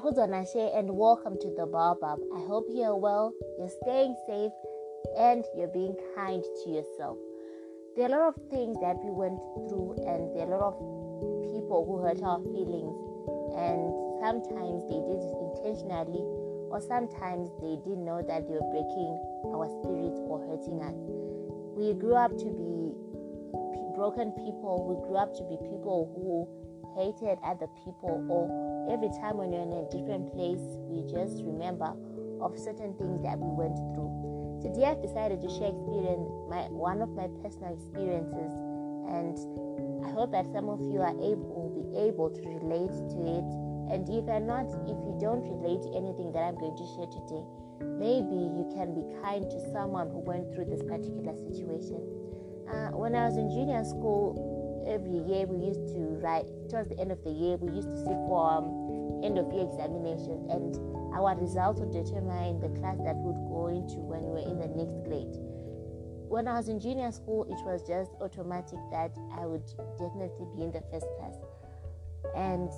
Nakuzanashe and welcome to the Baobab. I hope you're well, you're staying safe, and you're being kind to yourself. There are a lot of things that we went through, and there are a lot of people who hurt our feelings, and sometimes they did it intentionally, or sometimes they didn't know that they were breaking our spirits or hurting us. We grew up to be broken people, we grew up to be people who hated other people, or every time when you're in a different place, we just remember of certain things that we went through. Today I've decided to share experience my one of my personal experiences and I hope that some of you are able will be able to relate to it. And if you're not, if you don't relate to anything that I'm going to share today, maybe you can be kind to someone who went through this particular situation. Uh, when I was in junior school, every year we used to write towards the end of the year we used to sit for um, end of year examinations and our results would determine the class that we would go into when we were in the next grade when I was in junior school, it was just automatic that I would definitely be in the first class. And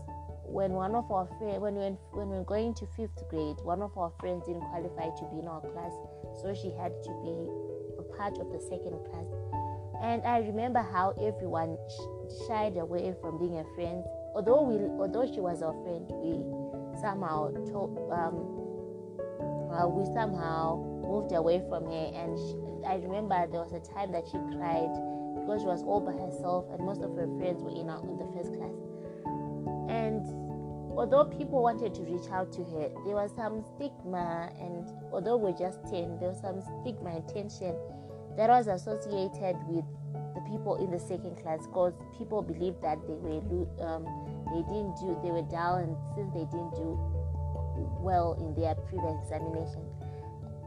when one of our friends, when we when we were going to fifth grade, one of our friends didn't qualify to be in our class, so she had to be a part of the second class. And I remember how everyone shied away from being a friend. Although we, although she was our friend, we somehow um, uh, we somehow moved away from her and she, I remember there was a time that she cried because she was all by herself and most of her friends were in, our, in the first class. And although people wanted to reach out to her, there was some stigma, and although we're just 10, there was some stigma and tension that was associated with the people in the second class because people believed that they were um, they didn't do they were down and since they didn't do well in their previous examination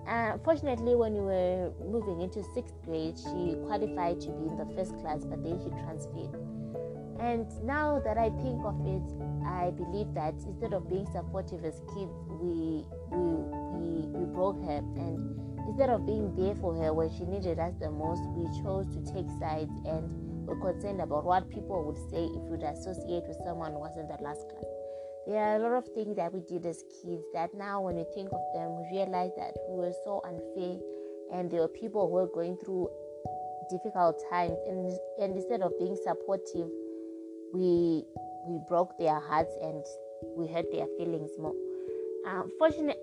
uh, fortunately, when we were moving into sixth grade, she qualified to be in the first class, but then she transferred. And now that I think of it, I believe that instead of being supportive as kids, we we we, we broke her, and instead of being there for her when she needed us the most, we chose to take sides and were concerned about what people would say if we'd associate with someone who was in the last class. There are a lot of things that we did as kids that now when we think of them we realize that we were so unfair and there were people who were going through difficult times and, and instead of being supportive we we broke their hearts and we hurt their feelings more um,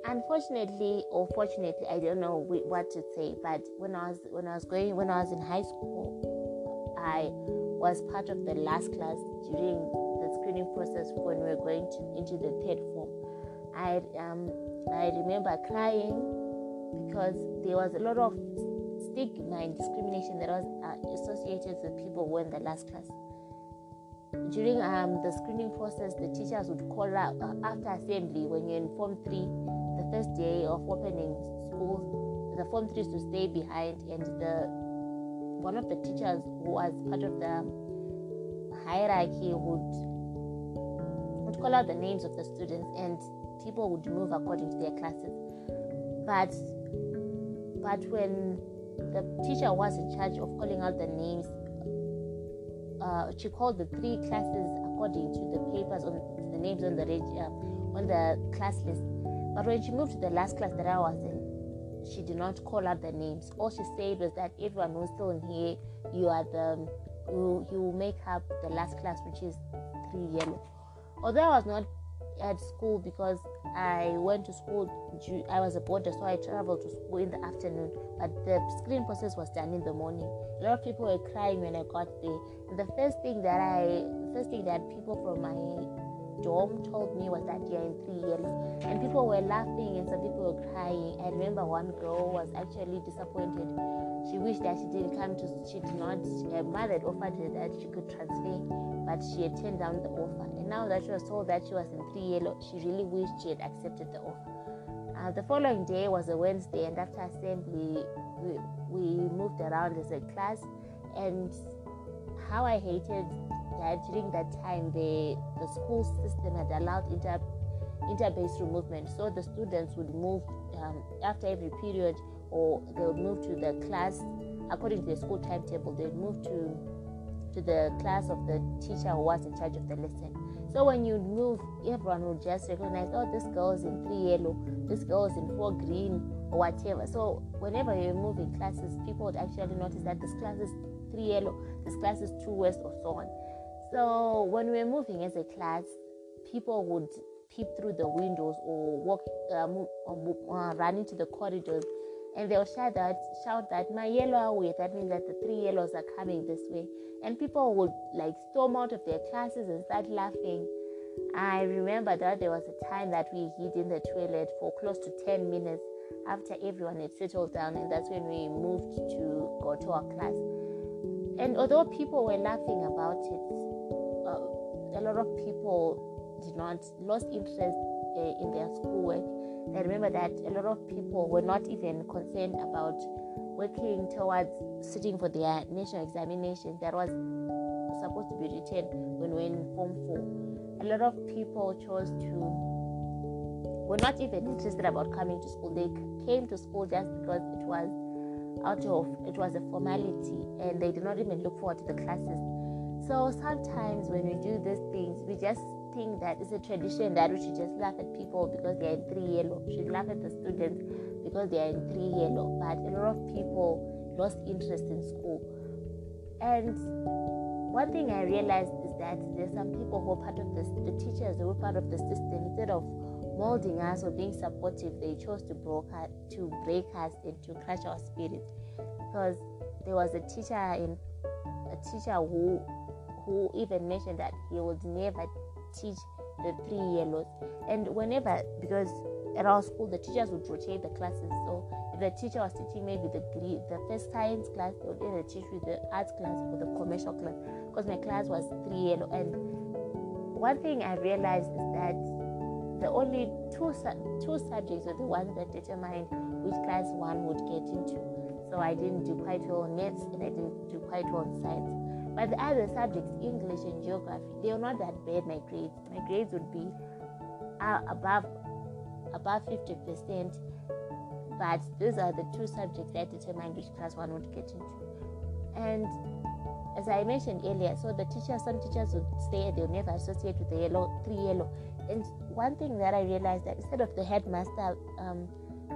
unfortunately or fortunately i don't know what to say but when i was when i was going when i was in high school i was part of the last class during the screening process when we were going to, into the third form. I um, I remember crying because there was a lot of stigma and discrimination that was uh, associated with people who were in the last class. During um, the screening process, the teachers would call out uh, after assembly when you're in Form 3, the first day of opening school. the Form 3s to stay behind, and the one of the teachers who was part of the hierarchy would, would call out the names of the students and people would move according to their classes. But but when the teacher was in charge of calling out the names, uh, she called the three classes according to the papers on the names on the uh, on the class list. But when she moved to the last class that I was in, she did not call out the names. All she said was that everyone who's still in here, you are the you, you make up the last class, which is three yellow although I was not at school because I went to school, I was a boarder, so I traveled to school in the afternoon. But the screening process was done in the morning. A lot of people were crying when I got there. And the first thing that I, first thing that people from my dorm told me was that you're in three years. And people were laughing and some people were crying. I remember one girl was actually disappointed. She wished that she didn't come to, she did not, her mother had offered her that she could transfer, but she had turned down the offer And now that she was told that she was in three yellow, she really wished she had accepted the offer. Uh, the following day was a Wednesday, and after assembly, we, we moved around as a class. And how I hated that during that time, the, the school system had allowed inter inter-base movement, so the students would move um, after every period, or they would move to the class according to the school timetable. They would move to to the class of the teacher who was in charge of the lesson. So when you move, everyone will just recognize, oh, this girl is in three yellow, this girl is in four green, or whatever. So whenever you're moving classes, people would actually notice that this class is three yellow, this class is two west, or so on. So when we're moving as a class, people would peep through the windows or walk, uh, move, or, uh, run into the corridors, and they'll shout that, shout that my yellow away. That means that the three yellows are coming this way, and people would like storm out of their classes and start laughing. I remember that there was a time that we hid in the toilet for close to 10 minutes after everyone had settled down, and that's when we moved to go to our class. And although people were laughing about it, uh, a lot of people did not lost interest uh, in their schoolwork. I remember that a lot of people were not even concerned about working towards sitting for their national examination that was supposed to be written when we were in Form 4. A lot of people chose to were not even interested about coming to school. They came to school just because it was out of it was a formality and they did not even look forward to the classes. So sometimes when we do these things, we just think that it's a tradition that we should just laugh at people because they are in three yellow. We should laugh at the students because they are in three yellow. But a lot of people lost interest in school. And one thing I realized is that there's some people who are part of this, the teachers who are part of the system, instead of molding us or being supportive, they chose to break us, to break us and to crush our spirit. Because there was a teacher in a teacher who who even mentioned that he would never teach the three yellows. And whenever, because at our school, the teachers would rotate the classes. So if the teacher was teaching maybe the the first science class, they would either teach with the arts class or the commercial class. Because my class was three yellow. And one thing I realized is that the only two two subjects were the ones that determined which class one would get into. So I didn't do quite well in maths and I didn't do quite well in science. But the other subjects, English and geography, they were not that bad. My grades, my grades would be uh, above above fifty percent. But those are the two subjects that determine which class one would get into. And as I mentioned earlier, so the teachers, some teachers would say they'll never associate with the yellow, three yellow. And one thing that I realized that instead of the headmaster um,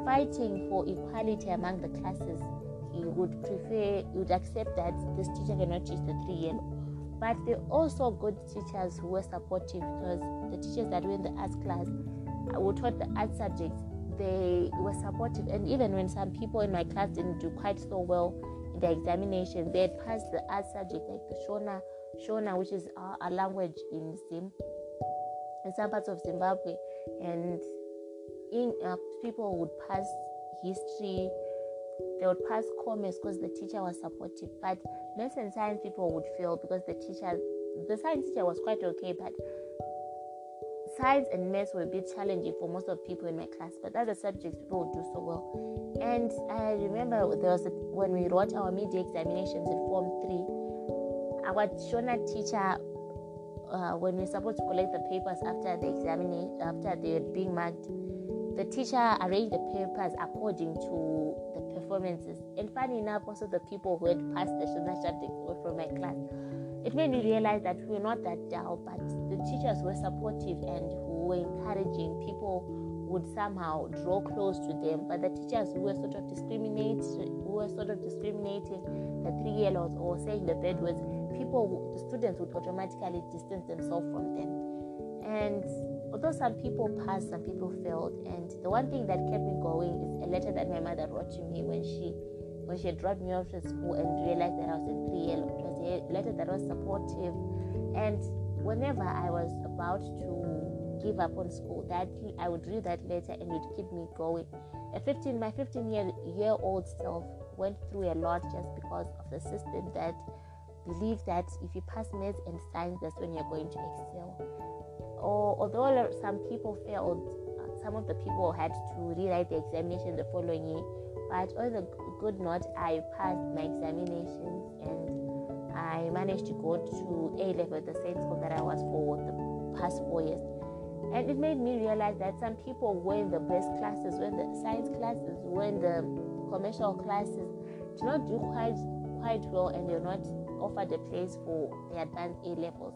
fighting for equality among the classes, he would prefer, he would accept that this teacher cannot teach the three yellow. But there are also good teachers who were supportive because the teachers that were in the arts class uh, who taught the art subjects, they were supportive. And even when some people in my class didn't do quite so well in the examination, they had passed the art subject, like the Shona, Shona, which is a language in Zim, in some parts of Zimbabwe. And in, uh, people would pass history, they would pass commerce because the teacher was supportive. But maths and science people would fail because the teacher, the science teacher was quite okay, but science and maths were a bit challenging for most of the people in my class. But other subjects people would do so well. And I remember there was a, when we wrote our media examinations in Form Three, our Shona teacher. Uh, when we were supposed to collect the papers after the examination, after they were being marked, the teacher arranged the papers according to performances. And funny enough, also the people who had passed the Shona subject were from my class. It made me realize that we were not that dull, but the teachers were supportive and who were encouraging. People would somehow draw close to them, but the teachers who were sort of discriminate, who were sort of discriminating the three yellows or saying the bad words, people, the students would automatically distance themselves from them. And although some people passed, some people failed. And the one thing that kept me going is a letter that my mother wrote to me when she when she dropped me off to school and realized that I was in three yellow. It was a letter that was supportive. And whenever I was about to give up on school, that I would read that letter and it would keep me going. At 15, my 15 year year old self went through a lot just because of the system that believed that if you pass maths and science, that's when you're going to excel or although some people failed, uh, some of the people had to rewrite the examination the following year. But on the good note, I passed my examinations and I managed to go to A level, the same school that I was for the past four years. And it made me realize that some people were in the best classes, were in the science classes, were in the commercial classes, do not do quite quite well, and they're not offered a place for the advanced A levels.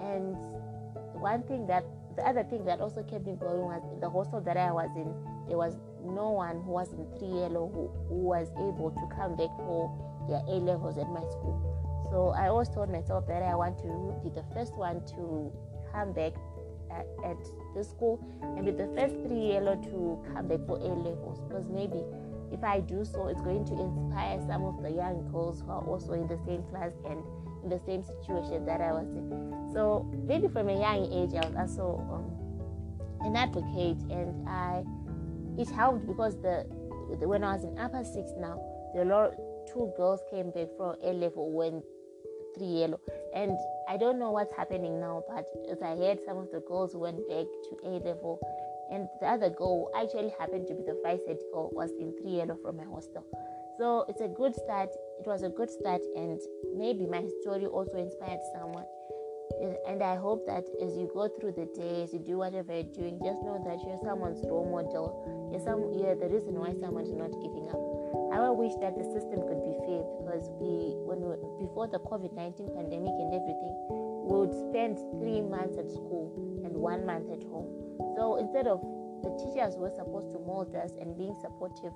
And one thing that the other thing that also kept me going was the hostel that I was in. There was no one who was in three yellow who, who was able to come back for their A levels at my school. So I always told myself that I want to be the first one to come back at, at the school and be the first three yellow to come back for A levels because maybe if I do so, it's going to inspire some of the young girls who are also in the same class and in the same situation that I was in. So maybe from a young age, I was also um, an advocate, and I it helped because the when I was in upper six now, the two girls came back from A level when three yellow, and I don't know what's happening now, but as I heard some of the girls went back to A level and the other girl actually happened to be the vice head girl was in three yellow from my hostel. So it's a good start it was a good start and maybe my story also inspired someone and i hope that as you go through the day as you do whatever you're doing just know that you're someone's role model. You're some you're the reason why someone's not giving up. I wish that the system could be fair because we, when we, before the COVID 19 pandemic and everything, we would spend three months at school and one month at home. So instead of the teachers were supposed to mold us and being supportive,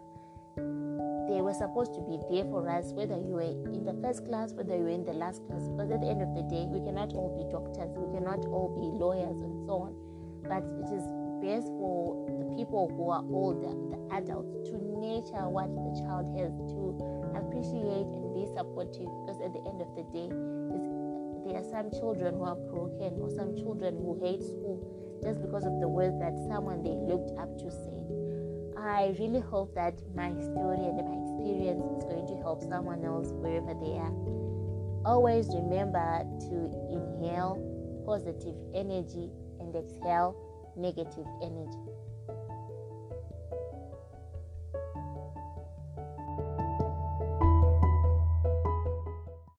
they were supposed to be there for us, whether you were in the first class, whether you were in the last class. Because at the end of the day, we cannot all be doctors, we cannot all be lawyers, and so on. But it is best for the people who are older, the adults, to nurture what the child has, to appreciate and be supportive. Because at the end of the day, there are some children who are broken or some children who hate school just because of the words that someone they looked up to said. I really hope that my story and my experience is going to help someone else wherever they are. Always remember to inhale positive energy and exhale negative energy.